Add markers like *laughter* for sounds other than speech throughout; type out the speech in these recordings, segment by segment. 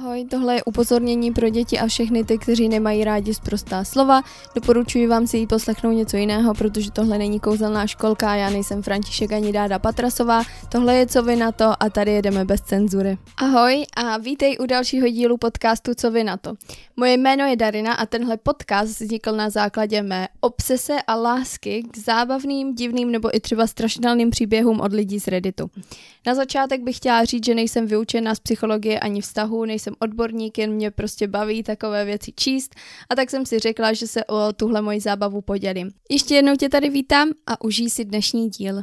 Ahoj, tohle je upozornění pro děti a všechny ty, kteří nemají rádi zprostá slova. Doporučuji vám si jí poslechnout něco jiného, protože tohle není kouzelná školka, já nejsem František ani Dáda Patrasová, tohle je Co vy na to a tady jedeme bez cenzury. Ahoj a vítej u dalšího dílu podcastu Co vy na to. Moje jméno je Darina a tenhle podcast vznikl na základě mé obsese a lásky k zábavným, divným nebo i třeba strašidelným příběhům od lidí z Redditu. Na začátek bych chtěla říct, že nejsem vyučená z psychologie ani vztahu, nejsem odborník, jen mě prostě baví takové věci číst a tak jsem si řekla, že se o tuhle moji zábavu podělím. Ještě jednou tě tady vítám a užij si dnešní díl.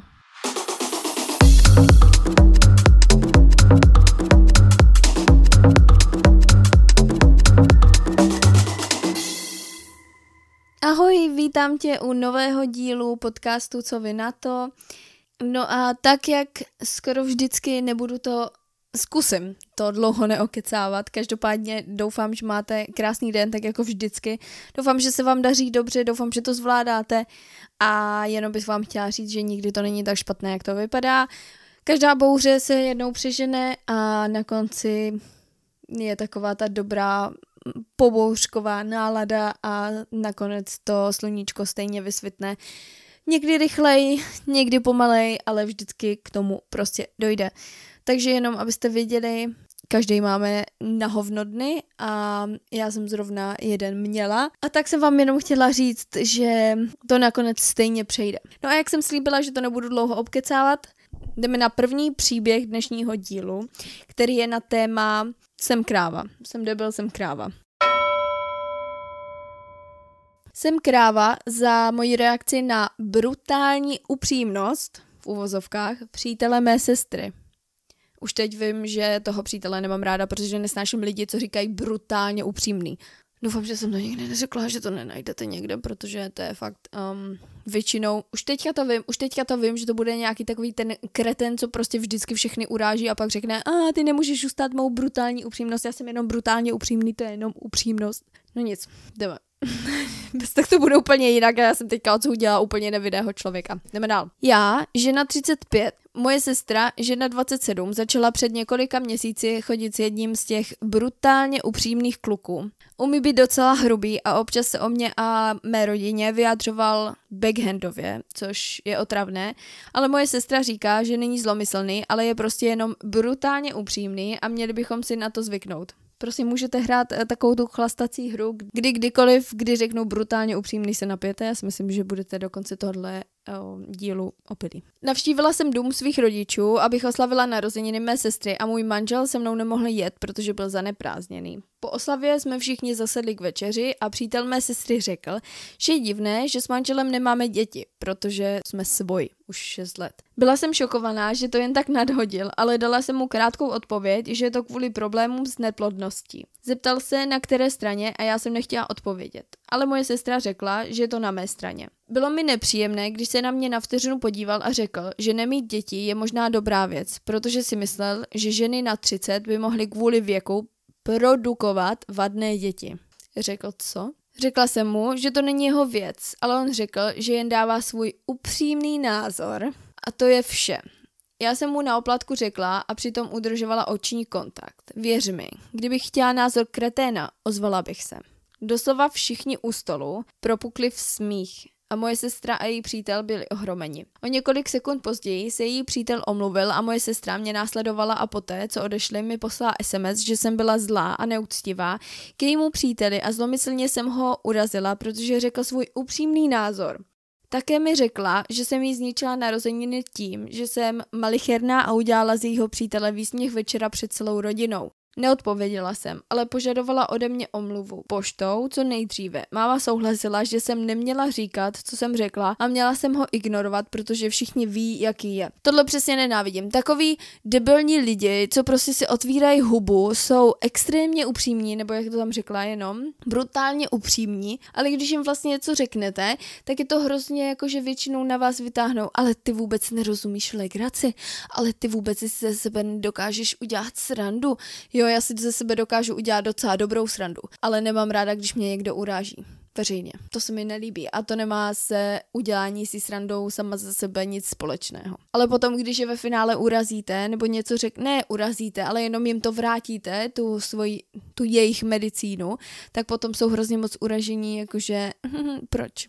Ahoj, vítám tě u nového dílu podcastu Co vy na to. No a tak, jak skoro vždycky nebudu to zkusím to dlouho neokecávat. Každopádně doufám, že máte krásný den, tak jako vždycky. Doufám, že se vám daří dobře, doufám, že to zvládáte a jenom bych vám chtěla říct, že nikdy to není tak špatné, jak to vypadá. Každá bouře se jednou přežene a na konci je taková ta dobrá pobouřková nálada a nakonec to sluníčko stejně vysvětne. Někdy rychleji, někdy pomalej, ale vždycky k tomu prostě dojde. Takže jenom, abyste věděli, každý máme na hovno dny a já jsem zrovna jeden měla. A tak jsem vám jenom chtěla říct, že to nakonec stejně přejde. No a jak jsem slíbila, že to nebudu dlouho obkecávat, jdeme na první příběh dnešního dílu, který je na téma Jsem kráva. Jsem debil, jsem kráva. Jsem kráva za moji reakci na brutální upřímnost v uvozovkách přítele mé sestry. Už teď vím, že toho přítele nemám ráda, protože nesnáším lidi, co říkají brutálně upřímný. Doufám, že jsem to nikdy neřekla, že to nenajdete někde, protože to je fakt um, většinou, už teďka to vím, už teďka to vím, že to bude nějaký takový ten kreten, co prostě vždycky všechny uráží a pak řekne, a ty nemůžeš ustát mou brutální upřímnost, já jsem jenom brutálně upřímný, to je jenom upřímnost. No nic, jdeme. *laughs* tak to bude úplně jinak a já jsem teďka odsoudila úplně nevidého člověka. Jdeme dál. Já, žena 35, moje sestra, žena 27, začala před několika měsíci chodit s jedním z těch brutálně upřímných kluků. Umí být docela hrubý a občas se o mě a mé rodině vyjádřoval backhandově, což je otravné, ale moje sestra říká, že není zlomyslný, ale je prostě jenom brutálně upřímný a měli bychom si na to zvyknout. Prosím, můžete hrát eh, takovou tu chlastací hru, kdy kdykoliv, kdy řeknu brutálně upřímný se napijete. Já si myslím, že budete do konce tohle dílu opilí. Navštívila jsem dům svých rodičů, abych oslavila narozeniny mé sestry a můj manžel se mnou nemohl jet, protože byl zaneprázdněný. Po oslavě jsme všichni zasedli k večeři a přítel mé sestry řekl, že je divné, že s manželem nemáme děti, protože jsme svoji už 6 let. Byla jsem šokovaná, že to jen tak nadhodil, ale dala jsem mu krátkou odpověď, že je to kvůli problémům s neplodností. Zeptal se, na které straně a já jsem nechtěla odpovědět. Ale moje sestra řekla, že je to na mé straně. Bylo mi nepříjemné, když se na mě na vteřinu podíval a řekl, že nemít děti je možná dobrá věc, protože si myslel, že ženy na 30 by mohly kvůli věku produkovat vadné děti. Řekl co? Řekla jsem mu, že to není jeho věc, ale on řekl, že jen dává svůj upřímný názor a to je vše. Já jsem mu na oplatku řekla a přitom udržovala oční kontakt. Věř mi, kdybych chtěla názor kreténa, ozvala bych se. Doslova všichni u stolu propukli v smích a moje sestra a její přítel byli ohromeni. O několik sekund později se její přítel omluvil a moje sestra mě následovala a poté, co odešli, mi poslala SMS, že jsem byla zlá a neúctivá k jejímu příteli a zlomyslně jsem ho urazila, protože řekl svůj upřímný názor. Také mi řekla, že jsem jí zničila narozeniny tím, že jsem malicherná a udělala z jejího přítele výsměch večera před celou rodinou. Neodpověděla jsem, ale požadovala ode mě omluvu. Poštou, co nejdříve. Máma souhlasila, že jsem neměla říkat, co jsem řekla a měla jsem ho ignorovat, protože všichni ví, jaký je. Tohle přesně nenávidím. Takový debilní lidi, co prostě si otvírají hubu, jsou extrémně upřímní, nebo jak to tam řekla jenom, brutálně upřímní, ale když jim vlastně něco řeknete, tak je to hrozně jako, že většinou na vás vytáhnou, ale ty vůbec nerozumíš legraci, ale ty vůbec si ze sebe dokážeš udělat srandu. Jo, já si ze sebe dokážu udělat docela dobrou srandu, ale nemám ráda, když mě někdo uráží. veřejně. To se mi nelíbí a to nemá se udělání si srandou sama za sebe nic společného. Ale potom, když je ve finále urazíte nebo něco řek, ne urazíte, ale jenom jim to vrátíte, tu svoji, tu jejich medicínu, tak potom jsou hrozně moc uražení, jakože proč?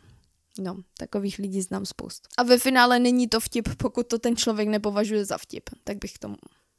No, takových lidí znám spoustu. A ve finále není to vtip, pokud to ten člověk nepovažuje za vtip, tak bych tomu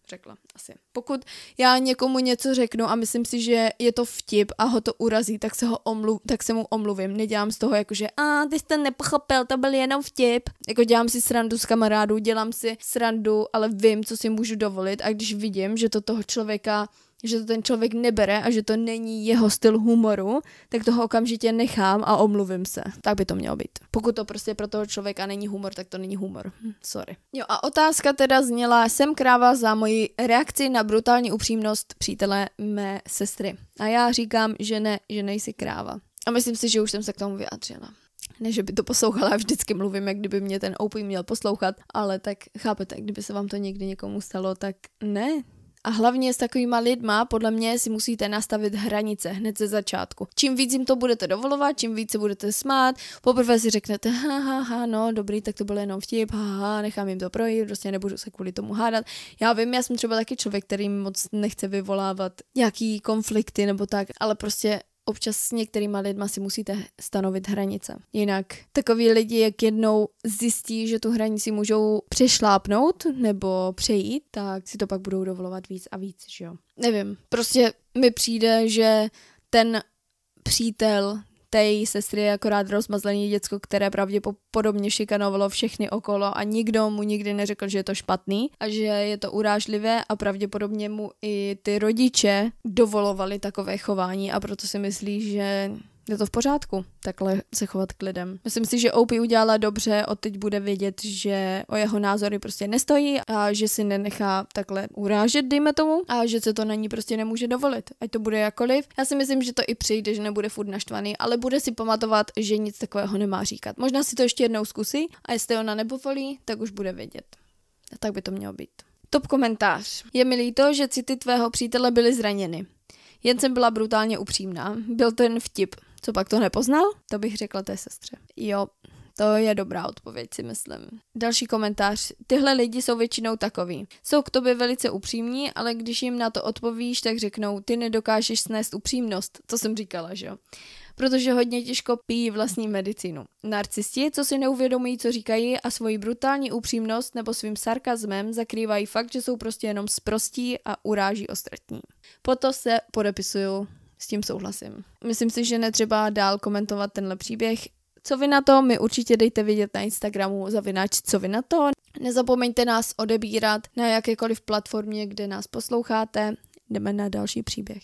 řekla asi. Pokud já někomu něco řeknu a myslím si, že je to vtip a ho to urazí, tak se, ho omluv, tak se mu omluvím. Nedělám z toho jako, že a ty jste nepochopil, to byl jenom vtip. Jako dělám si srandu s kamarádů, dělám si srandu, ale vím, co si můžu dovolit a když vidím, že to toho člověka že to ten člověk nebere a že to není jeho styl humoru, tak toho okamžitě nechám a omluvím se. Tak by to mělo být. Pokud to prostě pro toho člověka není humor, tak to není humor. Hm, sorry. Jo a otázka teda zněla, jsem kráva za moji reakci na brutální upřímnost přítele mé sestry. A já říkám, že ne, že nejsi kráva. A myslím si, že už jsem se k tomu vyjádřila. Ne, že by to poslouchala, *laughs* vždycky mluvím, jak kdyby mě ten OP měl poslouchat, ale tak chápete, kdyby se vám to někdy někomu stalo, tak ne, a hlavně s takovýma lidma, podle mě si musíte nastavit hranice hned ze začátku. Čím víc jim to budete dovolovat, čím víc se budete smát, poprvé si řeknete, ha, ha, ha, no, dobrý, tak to byl jenom vtip, ha, ha, nechám jim to projít, prostě nebudu se kvůli tomu hádat. Já vím, já jsem třeba taky člověk, který moc nechce vyvolávat nějaký konflikty nebo tak, ale prostě občas s některýma lidma si musíte stanovit hranice. Jinak takový lidi, jak jednou zjistí, že tu hranici můžou přešlápnout nebo přejít, tak si to pak budou dovolovat víc a víc, že jo. Nevím, prostě mi přijde, že ten přítel té její sestry je akorát rozmazlený děcko, které pravděpodobně šikanovalo všechny okolo a nikdo mu nikdy neřekl, že je to špatný a že je to urážlivé a pravděpodobně mu i ty rodiče dovolovali takové chování a proto si myslí, že je to v pořádku, takhle se chovat k lidem. Myslím si, že Opie udělala dobře, od teď bude vědět, že o jeho názory prostě nestojí a že si nenechá takhle urážet, dejme tomu, a že se to na ní prostě nemůže dovolit. Ať to bude jakoliv. Já si myslím, že to i přijde, že nebude furt naštvaný, ale bude si pamatovat, že nic takového nemá říkat. Možná si to ještě jednou zkusí a jestli ona nepovolí, tak už bude vědět. A tak by to mělo být. Top komentář. Je mi líto, že city tvého přítele byly zraněny. Jen jsem byla brutálně upřímná. Byl to jen vtip. Co pak to nepoznal? To bych řekla té sestře. Jo, to je dobrá odpověď, si myslím. Další komentář. Tyhle lidi jsou většinou takový. Jsou k tobě velice upřímní, ale když jim na to odpovíš, tak řeknou, ty nedokážeš snést upřímnost. To jsem říkala, že jo? Protože hodně těžko pijí vlastní medicínu. Narcisti, co si neuvědomují, co říkají a svoji brutální upřímnost nebo svým sarkazmem zakrývají fakt, že jsou prostě jenom sprostí a uráží ostatní. Proto se podepisuju s tím souhlasím. Myslím si, že netřeba dál komentovat tenhle příběh. Co vy na to, mi určitě dejte vidět na Instagramu zavináč, co vy na to. Nezapomeňte nás odebírat na jakékoliv platformě, kde nás posloucháte. Jdeme na další příběh.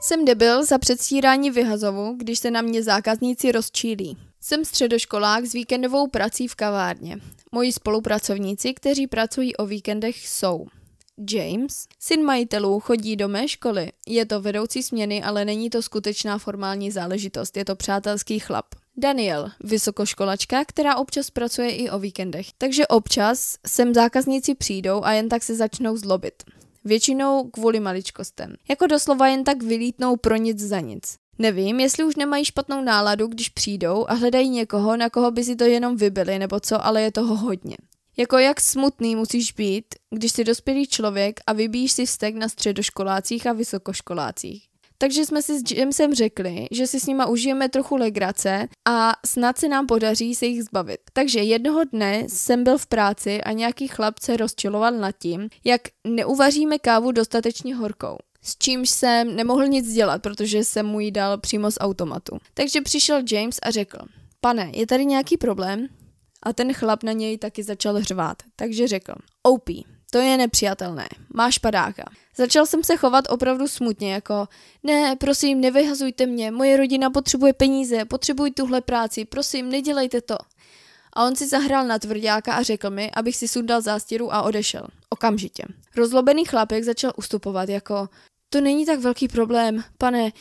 Jsem debil za předstírání vyhazovu, když se na mě zákazníci rozčílí. Jsem středoškolák s víkendovou prací v kavárně. Moji spolupracovníci, kteří pracují o víkendech, jsou James, syn majitelů, chodí do mé školy. Je to vedoucí směny, ale není to skutečná formální záležitost, je to přátelský chlap. Daniel, vysokoškolačka, která občas pracuje i o víkendech. Takže občas sem zákazníci přijdou a jen tak se začnou zlobit. Většinou kvůli maličkostem. Jako doslova jen tak vylítnou pro nic za nic. Nevím, jestli už nemají špatnou náladu, když přijdou a hledají někoho, na koho by si to jenom vybili, nebo co, ale je toho hodně. Jako jak smutný musíš být, když jsi dospělý člověk a vybíjíš si vztek na středoškolácích a vysokoškolácích. Takže jsme si s Jamesem řekli, že si s nima užijeme trochu legrace a snad se nám podaří se jich zbavit. Takže jednoho dne jsem byl v práci a nějaký chlapce rozčiloval nad tím, jak neuvaříme kávu dostatečně horkou. S čímž jsem nemohl nic dělat, protože jsem mu ji dal přímo z automatu. Takže přišel James a řekl, pane, je tady nějaký problém? A ten chlap na něj taky začal hřvát, takže řekl, OP, to je nepřijatelné, máš padáka. Začal jsem se chovat opravdu smutně, jako ne, prosím, nevyhazujte mě, moje rodina potřebuje peníze, potřebuji tuhle práci, prosím, nedělejte to. A on si zahrál na tvrdáka a řekl mi, abych si sundal zástěru a odešel. Okamžitě. Rozlobený chlapek začal ustupovat jako, to není tak velký problém, pane,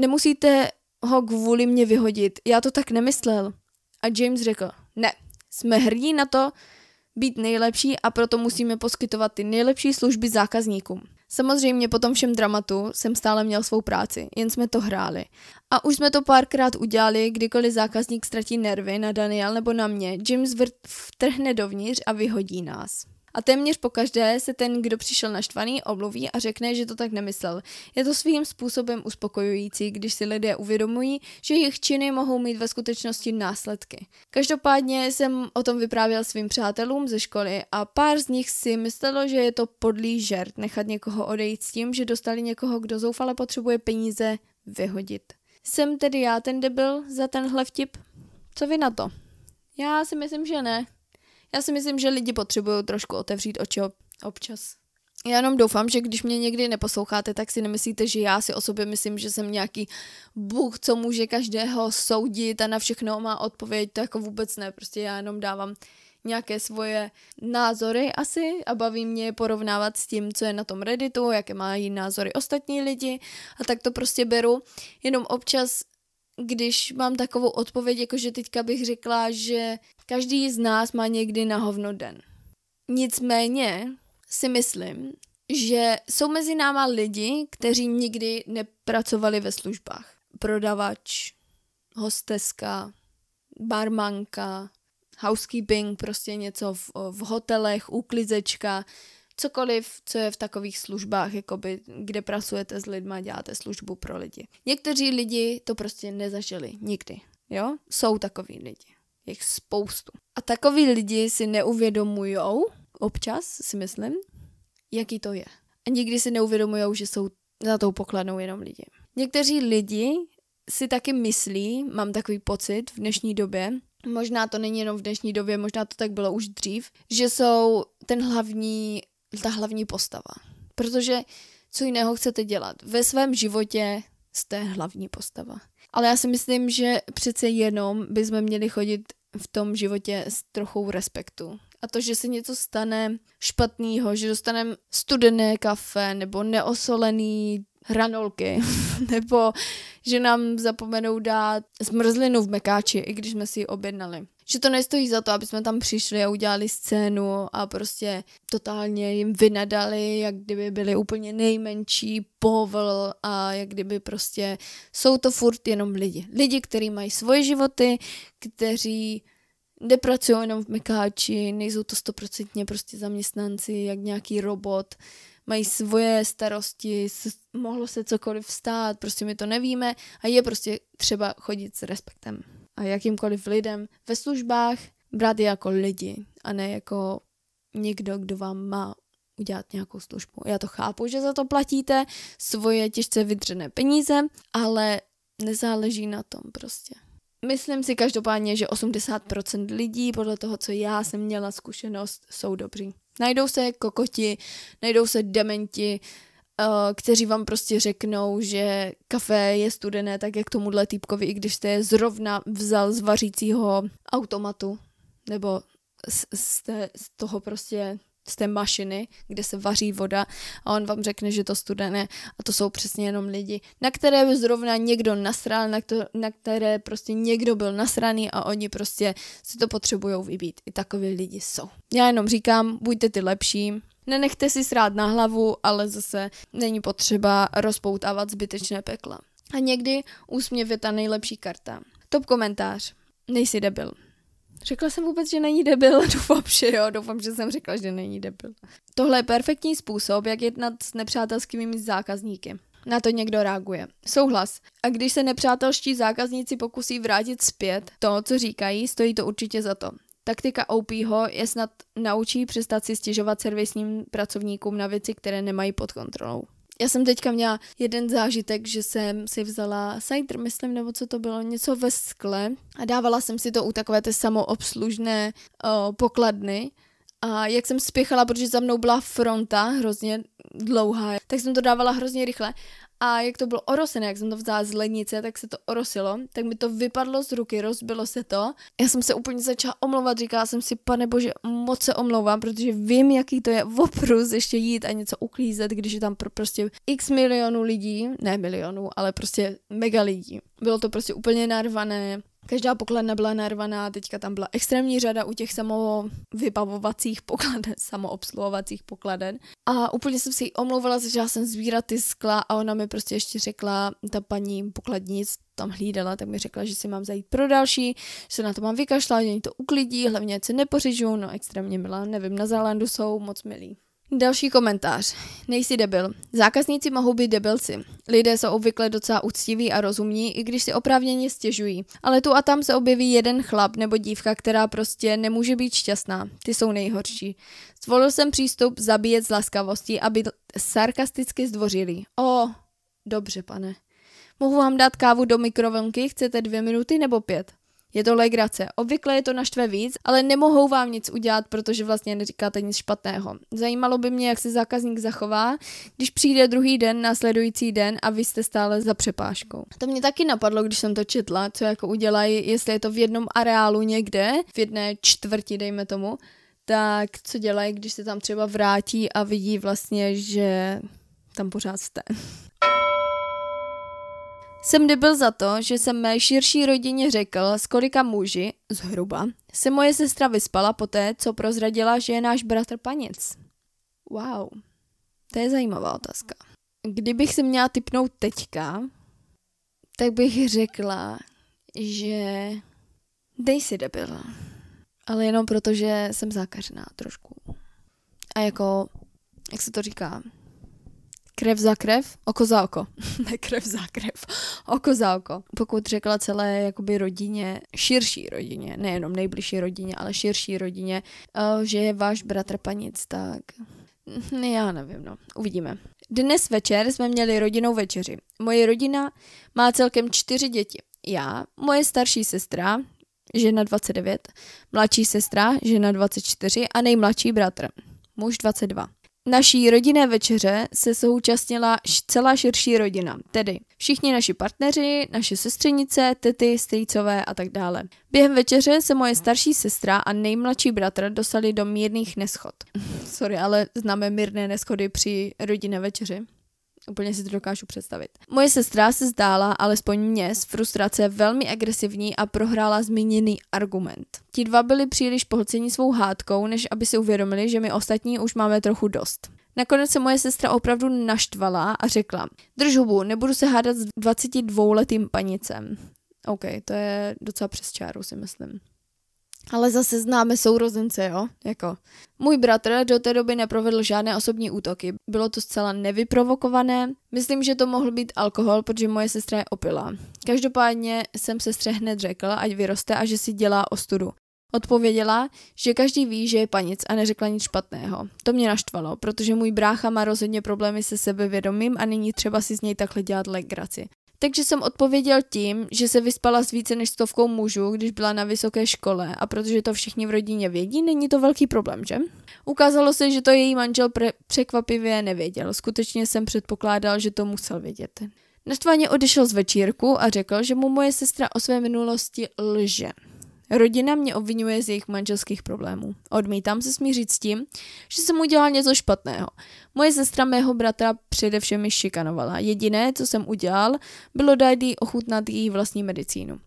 nemusíte ho kvůli mě vyhodit, já to tak nemyslel. A James řekl, ne, jsme hrdí na to být nejlepší a proto musíme poskytovat ty nejlepší služby zákazníkům. Samozřejmě po tom všem dramatu jsem stále měl svou práci, jen jsme to hráli. A už jsme to párkrát udělali, kdykoliv zákazník ztratí nervy na Daniel nebo na mě, James vtrhne dovnitř a vyhodí nás. A téměř po každé se ten, kdo přišel naštvaný, omluví a řekne, že to tak nemyslel. Je to svým způsobem uspokojující, když si lidé uvědomují, že jejich činy mohou mít ve skutečnosti následky. Každopádně jsem o tom vyprávěl svým přátelům ze školy a pár z nich si myslelo, že je to podlý žert nechat někoho odejít s tím, že dostali někoho, kdo zoufale potřebuje peníze, vyhodit. Jsem tedy já ten debil za tenhle vtip? Co vy na to? Já si myslím, že ne. Já si myslím, že lidi potřebují trošku otevřít oči občas. Já jenom doufám, že když mě někdy neposloucháte, tak si nemyslíte, že já si o sobě myslím, že jsem nějaký bůh, co může každého soudit a na všechno má odpověď. To jako vůbec ne, prostě já jenom dávám nějaké svoje názory asi a baví mě porovnávat s tím, co je na tom Redditu, jaké mají názory ostatní lidi a tak to prostě beru. Jenom občas když mám takovou odpověď, jakože teďka bych řekla, že každý z nás má někdy na hovno den. Nicméně si myslím, že jsou mezi náma lidi, kteří nikdy nepracovali ve službách. Prodavač, hosteska, barmanka, housekeeping, prostě něco v, v hotelech, uklizečka, cokoliv, co je v takových službách, jakoby, kde pracujete s lidma, děláte službu pro lidi. Někteří lidi to prostě nezažili nikdy, jo? Jsou takový lidi. Jich spoustu. A takový lidi si neuvědomujou, občas si myslím, jaký to je. A nikdy si neuvědomujou, že jsou za tou pokladnou jenom lidi. Někteří lidi si taky myslí, mám takový pocit v dnešní době, možná to není jenom v dnešní době, možná to tak bylo už dřív, že jsou ten hlavní ta hlavní postava. Protože co jiného chcete dělat? Ve svém životě jste hlavní postava. Ale já si myslím, že přece jenom bychom měli chodit v tom životě s trochou respektu. A to, že se něco stane špatného, že dostaneme studené kafe nebo neosolený hranolky, *laughs* nebo že nám zapomenou dát zmrzlinu v mekáči, i když jsme si ji objednali že to nestojí za to, aby jsme tam přišli a udělali scénu a prostě totálně jim vynadali, jak kdyby byli úplně nejmenší povl a jak kdyby prostě jsou to furt jenom lidi. Lidi, kteří mají svoje životy, kteří nepracují jenom v mekáči, nejsou to stoprocentně prostě zaměstnanci, jak nějaký robot, mají svoje starosti, mohlo se cokoliv stát, prostě my to nevíme a je prostě třeba chodit s respektem a jakýmkoliv lidem ve službách brát je jako lidi a ne jako někdo, kdo vám má udělat nějakou službu. Já to chápu, že za to platíte svoje těžce vydřené peníze, ale nezáleží na tom prostě. Myslím si každopádně, že 80% lidí, podle toho, co já jsem měla zkušenost, jsou dobří. Najdou se kokoti, najdou se dementi, kteří vám prostě řeknou, že kafe je studené, tak jak tomuhle týpkovi, i když jste je zrovna vzal z vařícího automatu, nebo z, z, té, z toho prostě z té mašiny, kde se vaří voda a on vám řekne, že to studené a to jsou přesně jenom lidi, na které by zrovna někdo nasral, na, to, na které prostě někdo byl nasraný a oni prostě si to potřebují vybít. I takový lidi jsou. Já jenom říkám, buďte ty lepší, Nenechte si srát na hlavu, ale zase není potřeba rozpoutávat zbytečné pekla. A někdy úsměv je ta nejlepší karta. Top komentář. Nejsi debil. Řekla jsem vůbec, že není debil? *laughs* Doufám, že jo, doufám, že jsem řekla, že není debil. Tohle je perfektní způsob, jak jednat s nepřátelskými zákazníky. Na to někdo reaguje. Souhlas. A když se nepřátelští zákazníci pokusí vrátit zpět to, co říkají, stojí to určitě za to. Taktika OPho je snad naučí přestat si stěžovat servisním pracovníkům na věci, které nemají pod kontrolou. Já jsem teďka měla jeden zážitek, že jsem si vzala cider, myslím, nebo co to bylo, něco ve skle a dávala jsem si to u takové té samoobslužné o, pokladny a jak jsem spěchala, protože za mnou byla fronta hrozně dlouhá, tak jsem to dávala hrozně rychle a jak to bylo orosené, jak jsem to vzala z lednice, tak se to orosilo, tak mi to vypadlo z ruky, rozbilo se to. Já jsem se úplně začala omlouvat, říkala jsem si, pane bože, moc se omlouvám, protože vím, jaký to je oprus ještě jít a něco uklízet, když je tam pro prostě x milionů lidí, ne milionů, ale prostě mega lidí. Bylo to prostě úplně narvané, Každá pokladna byla narvaná, teďka tam byla extrémní řada u těch samovybavovacích pokladen, *laughs* samoobsluhovacích pokladen. A úplně jsem si jí omlouvala, začala jsem sbírat ty skla a ona mi prostě ještě řekla, ta paní pokladnic tam hlídala, tak mi řekla, že si mám zajít pro další, že se na to mám vykašlat, že to uklidí, hlavně ať se nepořižu, no extrémně milá, nevím, na Zálandu jsou moc milí. Další komentář. Nejsi debil. Zákazníci mohou být debilci. Lidé jsou obvykle docela úctiví a rozumní, i když si oprávněně stěžují. Ale tu a tam se objeví jeden chlap nebo dívka, která prostě nemůže být šťastná. Ty jsou nejhorší. Zvolil jsem přístup zabíjet z laskavosti a být sarkasticky zdvořilý. O, dobře, pane. Mohu vám dát kávu do mikrovlnky, chcete dvě minuty nebo pět? Je to legrace. Obvykle je to naštve víc, ale nemohou vám nic udělat, protože vlastně neříkáte nic špatného. Zajímalo by mě, jak se zákazník zachová, když přijde druhý den, následující den a vy jste stále za přepážkou. To mě taky napadlo, když jsem to četla, co jako udělají, jestli je to v jednom areálu někde, v jedné čtvrti, dejme tomu, tak co dělají, když se tam třeba vrátí a vidí vlastně, že tam pořád jste. Jsem debil za to, že jsem mé širší rodině řekl, s kolika muži, zhruba, se moje sestra vyspala poté, co prozradila, že je náš bratr panic. Wow, to je zajímavá otázka. Kdybych se měla typnout teďka, tak bych řekla, že dej si debil. Ale jenom proto, že jsem zákařená trošku. A jako, jak se to říká, krev za krev, oko za oko. *laughs* ne krev za krev, oko za oko. Pokud řekla celé jakoby rodině, širší rodině, nejenom nejbližší rodině, ale širší rodině, eh, že je váš bratr panic, tak já nevím, no, uvidíme. Dnes večer jsme měli rodinou večeři. Moje rodina má celkem čtyři děti. Já, moje starší sestra, žena 29, mladší sestra, žena 24 a nejmladší bratr, muž 22. Naší rodinné večeře se současnila celá širší rodina, tedy všichni naši partneři, naše sestřenice, tety, strýcové a tak dále. Během večeře se moje starší sestra a nejmladší bratr dostali do mírných neschod. *laughs* Sorry, ale známe mírné neschody při rodinné večeři. Úplně si to dokážu představit. Moje sestra se zdála, alespoň mě, z frustrace velmi agresivní a prohrála zmíněný argument. Ti dva byli příliš pohlceni svou hádkou, než aby si uvědomili, že my ostatní už máme trochu dost. Nakonec se moje sestra opravdu naštvala a řekla, drž hubu, nebudu se hádat s 22-letým panicem. OK, to je docela přes čáru, si myslím. Ale zase známe sourozence, jo? Jako. Můj bratr do té doby neprovedl žádné osobní útoky. Bylo to zcela nevyprovokované. Myslím, že to mohl být alkohol, protože moje sestra je opila. Každopádně jsem sestře hned řekl, ať vyroste a že si dělá ostudu. Odpověděla, že každý ví, že je panic a neřekla nic špatného. To mě naštvalo, protože můj brácha má rozhodně problémy se sebevědomím a není třeba si z něj takhle dělat legraci. Takže jsem odpověděl tím, že se vyspala s více než stovkou mužů, když byla na vysoké škole a protože to všichni v rodině vědí, není to velký problém, že? Ukázalo se, že to její manžel pre- překvapivě nevěděl. Skutečně jsem předpokládal, že to musel vědět. Naštvaně odešel z večírku a řekl, že mu moje sestra o své minulosti lže. Rodina mě obvinuje z jejich manželských problémů. Odmítám se smířit s tím, že jsem udělal něco špatného. Moje sestra mého bratra především mi šikanovala. Jediné, co jsem udělal, bylo dát jí ochutnat její vlastní medicínu.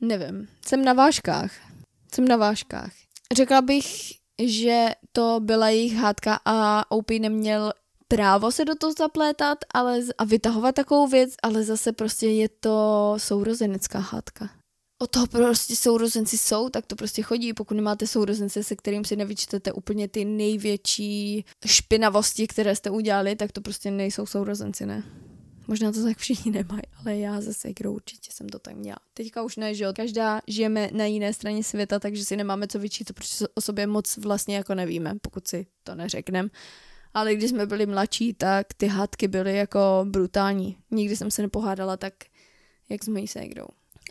Nevím, jsem na vážkách. Jsem na vážkách. Řekla bych, že to byla jejich hádka a OP neměl právo se do toho zaplétat ale, a vytahovat takovou věc, ale zase prostě je to sourozenecká hádka o toho prostě sourozenci jsou, tak to prostě chodí. Pokud nemáte sourozence, se kterým si nevyčtete úplně ty největší špinavosti, které jste udělali, tak to prostě nejsou sourozenci, ne? Možná to tak všichni nemají, ale já ze Segrou určitě jsem to tak měla. Teďka už ne, že jo. Každá žijeme na jiné straně světa, takže si nemáme co vyčít, protože o sobě moc vlastně jako nevíme, pokud si to neřekneme. Ale když jsme byli mladší, tak ty hádky byly jako brutální. Nikdy jsem se nepohádala tak, jak s mojí ségrou.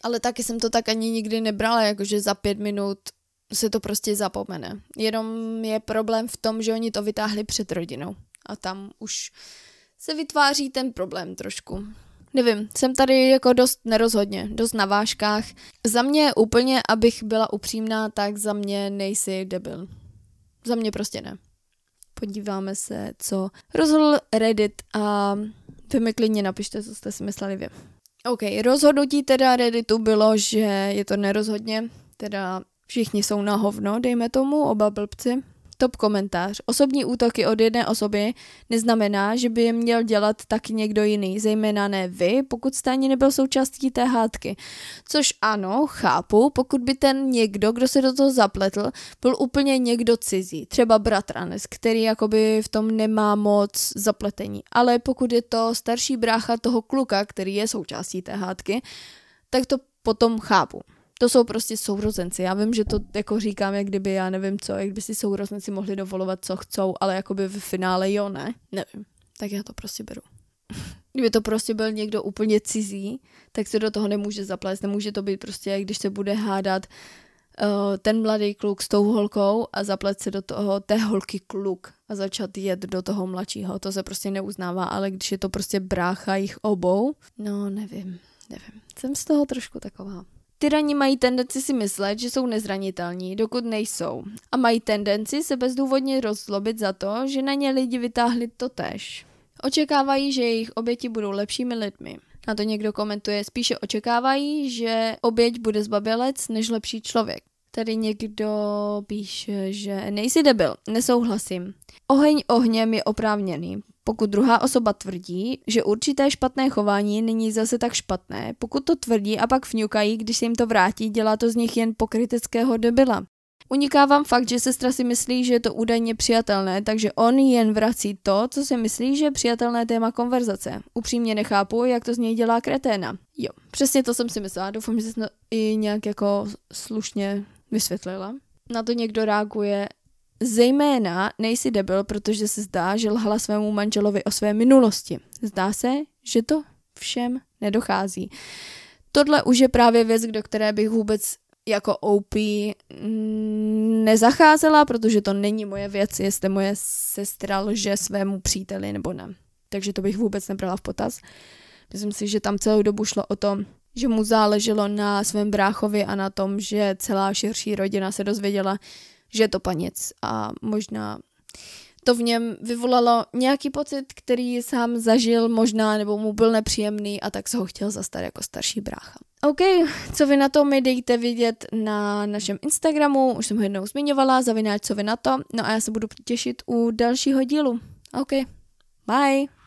Ale taky jsem to tak ani nikdy nebrala, jakože za pět minut se to prostě zapomene. Jenom je problém v tom, že oni to vytáhli před rodinou. A tam už se vytváří ten problém trošku. Nevím, jsem tady jako dost nerozhodně, dost na vážkách. Za mě úplně, abych byla upřímná, tak za mě nejsi debil. Za mě prostě ne. Podíváme se, co rozhodl Reddit a vy mi klidně napište, co jste si mysleli vy. OK, rozhodnutí teda Redditu bylo, že je to nerozhodně, teda všichni jsou na hovno, dejme tomu, oba blbci. Top komentář. Osobní útoky od jedné osoby neznamená, že by je měl dělat taky někdo jiný, zejména ne vy, pokud jste ani nebyl součástí té hádky. Což ano, chápu, pokud by ten někdo, kdo se do toho zapletl, byl úplně někdo cizí, třeba bratranec, který jakoby v tom nemá moc zapletení. Ale pokud je to starší brácha toho kluka, který je součástí té hádky, tak to potom chápu to jsou prostě sourozenci. Já vím, že to jako říkám, jak kdyby já nevím co, jak by si sourozenci mohli dovolovat, co chcou, ale jakoby v finále jo, ne? Nevím. Tak já to prostě beru. *laughs* Kdyby to prostě byl někdo úplně cizí, tak se do toho nemůže zaplést. Nemůže to být prostě, když se bude hádat uh, ten mladý kluk s tou holkou a zaplet se do toho té holky kluk a začat jet do toho mladšího. To se prostě neuznává, ale když je to prostě brácha jich obou, no nevím, nevím. Jsem z toho trošku taková. Tyrani mají tendenci si myslet, že jsou nezranitelní, dokud nejsou. A mají tendenci se bezdůvodně rozzlobit za to, že na ně lidi vytáhli to tež. Očekávají, že jejich oběti budou lepšími lidmi. Na to někdo komentuje, spíše očekávají, že oběť bude zbabělec než lepší člověk. Tady někdo píše, že nejsi debil, nesouhlasím. Oheň ohněm je oprávněný. Pokud druhá osoba tvrdí, že určité špatné chování není zase tak špatné, pokud to tvrdí a pak vňukají, když se jim to vrátí, dělá to z nich jen pokryteckého debila. Uniká vám fakt, že sestra si myslí, že je to údajně přijatelné, takže on jen vrací to, co si myslí, že je přijatelné téma konverzace. Upřímně nechápu, jak to z něj dělá kreténa. Jo, přesně to jsem si myslela, doufám, že jsem i nějak jako slušně vysvětlila. Na to někdo reaguje, Zejména nejsi debil, protože se zdá, že lhala svému manželovi o své minulosti. Zdá se, že to všem nedochází. Tohle už je právě věc, do které bych vůbec jako OP nezacházela, protože to není moje věc, jestli moje sestra lže svému příteli nebo ne. Takže to bych vůbec nebrala v potaz. Myslím si, že tam celou dobu šlo o to, že mu záleželo na svém bráchovi a na tom, že celá širší rodina se dozvěděla, že je to paněc a možná to v něm vyvolalo nějaký pocit, který sám zažil možná, nebo mu byl nepříjemný a tak se ho chtěl zastat jako starší brácha. OK, co vy na to mi dejte vidět na našem Instagramu, už jsem ho jednou zmiňovala, zavináč co vy na to, no a já se budu těšit u dalšího dílu. OK, bye!